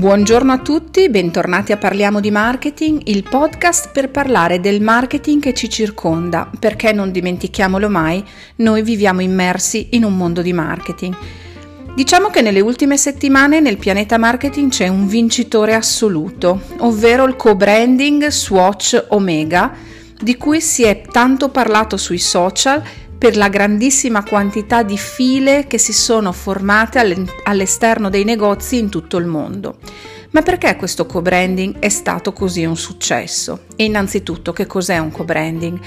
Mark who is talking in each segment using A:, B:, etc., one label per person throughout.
A: Buongiorno a tutti, bentornati a Parliamo di Marketing, il podcast per parlare del marketing che ci circonda, perché non dimentichiamolo mai, noi viviamo immersi in un mondo di marketing. Diciamo che nelle ultime settimane nel pianeta marketing c'è un vincitore assoluto, ovvero il co-branding Swatch Omega, di cui si è tanto parlato sui social per la grandissima quantità di file che si sono formate all'esterno dei negozi in tutto il mondo. Ma perché questo co-branding è stato così un successo? E innanzitutto che cos'è un co-branding?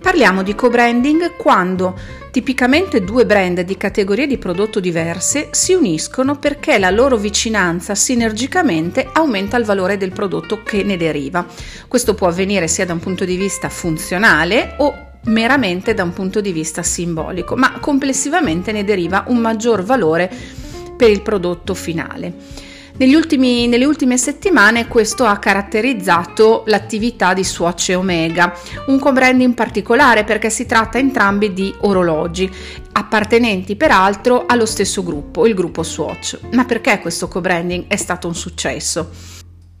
A: Parliamo di co-branding quando tipicamente due brand di categorie di prodotto diverse si uniscono perché la loro vicinanza sinergicamente aumenta il valore del prodotto che ne deriva. Questo può avvenire sia da un punto di vista funzionale o meramente da un punto di vista simbolico, ma complessivamente ne deriva un maggior valore per il prodotto finale. Ultimi, nelle ultime settimane questo ha caratterizzato l'attività di Swatch e Omega, un co-branding particolare perché si tratta entrambi di orologi, appartenenti peraltro allo stesso gruppo, il gruppo Swatch. Ma perché questo co-branding è stato un successo?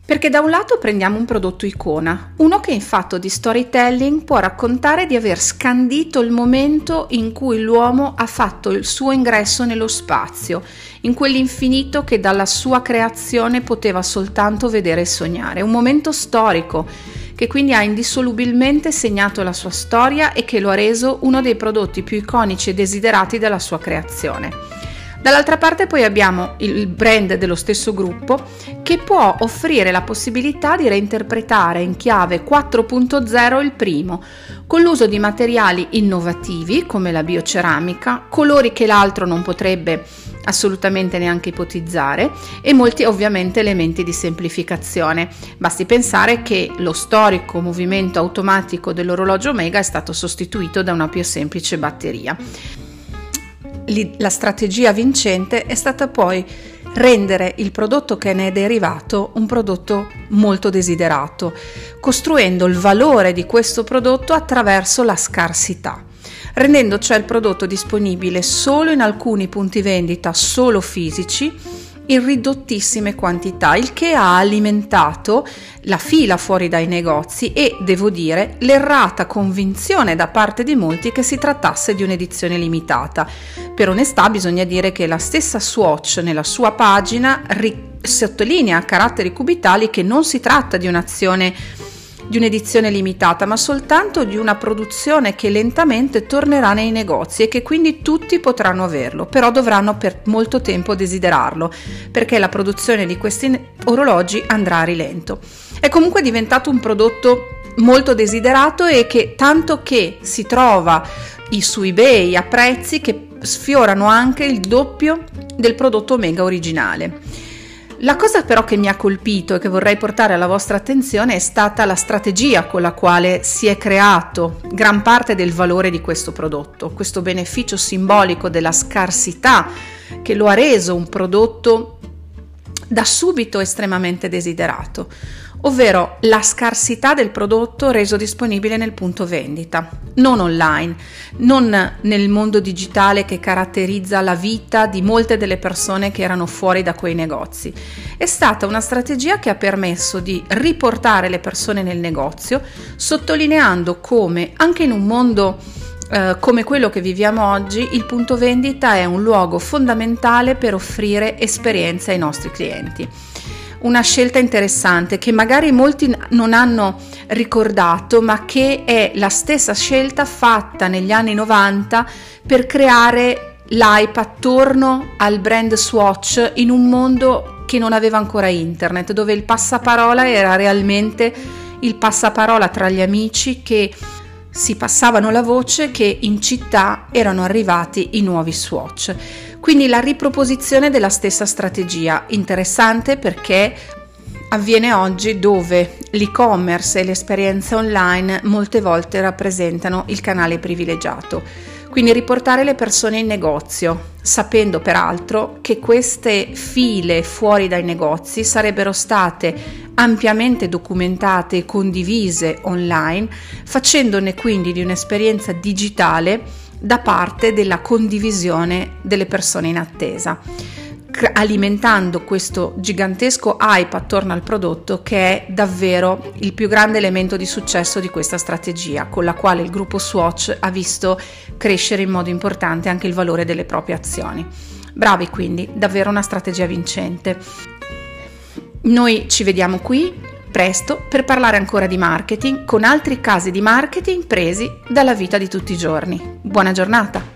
A: Perché da un lato prendiamo un prodotto icona, uno che in fatto di storytelling può raccontare di aver scandito il momento in cui l'uomo ha fatto il suo ingresso nello spazio, in quell'infinito che dalla sua creazione poteva soltanto vedere e sognare, un momento storico che quindi ha indissolubilmente segnato la sua storia e che lo ha reso uno dei prodotti più iconici e desiderati della sua creazione. Dall'altra parte poi abbiamo il brand dello stesso gruppo che può offrire la possibilità di reinterpretare in chiave 4.0 il primo, con l'uso di materiali innovativi come la bioceramica, colori che l'altro non potrebbe assolutamente neanche ipotizzare e molti ovviamente elementi di semplificazione. Basti pensare che lo storico movimento automatico dell'orologio Omega è stato sostituito da una più semplice batteria la strategia vincente è stata poi rendere il prodotto che ne è derivato un prodotto molto desiderato, costruendo il valore di questo prodotto attraverso la scarsità, rendendo cioè il prodotto disponibile solo in alcuni punti vendita solo fisici in ridottissime quantità, il che ha alimentato la fila fuori dai negozi e, devo dire, l'errata convinzione da parte di molti che si trattasse di un'edizione limitata. Per onestà bisogna dire che la stessa Swatch nella sua pagina ri- sottolinea a caratteri cubitali che non si tratta di un'azione di un'edizione limitata, ma soltanto di una produzione che lentamente tornerà nei negozi e che quindi tutti potranno averlo, però dovranno per molto tempo desiderarlo, perché la produzione di questi orologi andrà a rilento. È comunque diventato un prodotto molto desiderato e che tanto che si trova su eBay a prezzi che sfiorano anche il doppio del prodotto Omega originale. La cosa però che mi ha colpito e che vorrei portare alla vostra attenzione è stata la strategia con la quale si è creato gran parte del valore di questo prodotto, questo beneficio simbolico della scarsità che lo ha reso un prodotto da subito estremamente desiderato ovvero la scarsità del prodotto reso disponibile nel punto vendita, non online, non nel mondo digitale che caratterizza la vita di molte delle persone che erano fuori da quei negozi. È stata una strategia che ha permesso di riportare le persone nel negozio, sottolineando come anche in un mondo eh, come quello che viviamo oggi, il punto vendita è un luogo fondamentale per offrire esperienza ai nostri clienti una scelta interessante che magari molti non hanno ricordato, ma che è la stessa scelta fatta negli anni 90 per creare l'hype attorno al brand Swatch in un mondo che non aveva ancora internet, dove il passaparola era realmente il passaparola tra gli amici che si passavano la voce che in città erano arrivati i nuovi Swatch. Quindi la riproposizione della stessa strategia, interessante perché avviene oggi dove l'e-commerce e l'esperienza online molte volte rappresentano il canale privilegiato. Quindi riportare le persone in negozio, sapendo peraltro che queste file fuori dai negozi sarebbero state ampiamente documentate e condivise online, facendone quindi di un'esperienza digitale da parte della condivisione delle persone in attesa alimentando questo gigantesco hype attorno al prodotto che è davvero il più grande elemento di successo di questa strategia, con la quale il gruppo Swatch ha visto crescere in modo importante anche il valore delle proprie azioni. Bravi quindi, davvero una strategia vincente. Noi ci vediamo qui presto per parlare ancora di marketing con altri casi di marketing presi dalla vita di tutti i giorni. Buona giornata!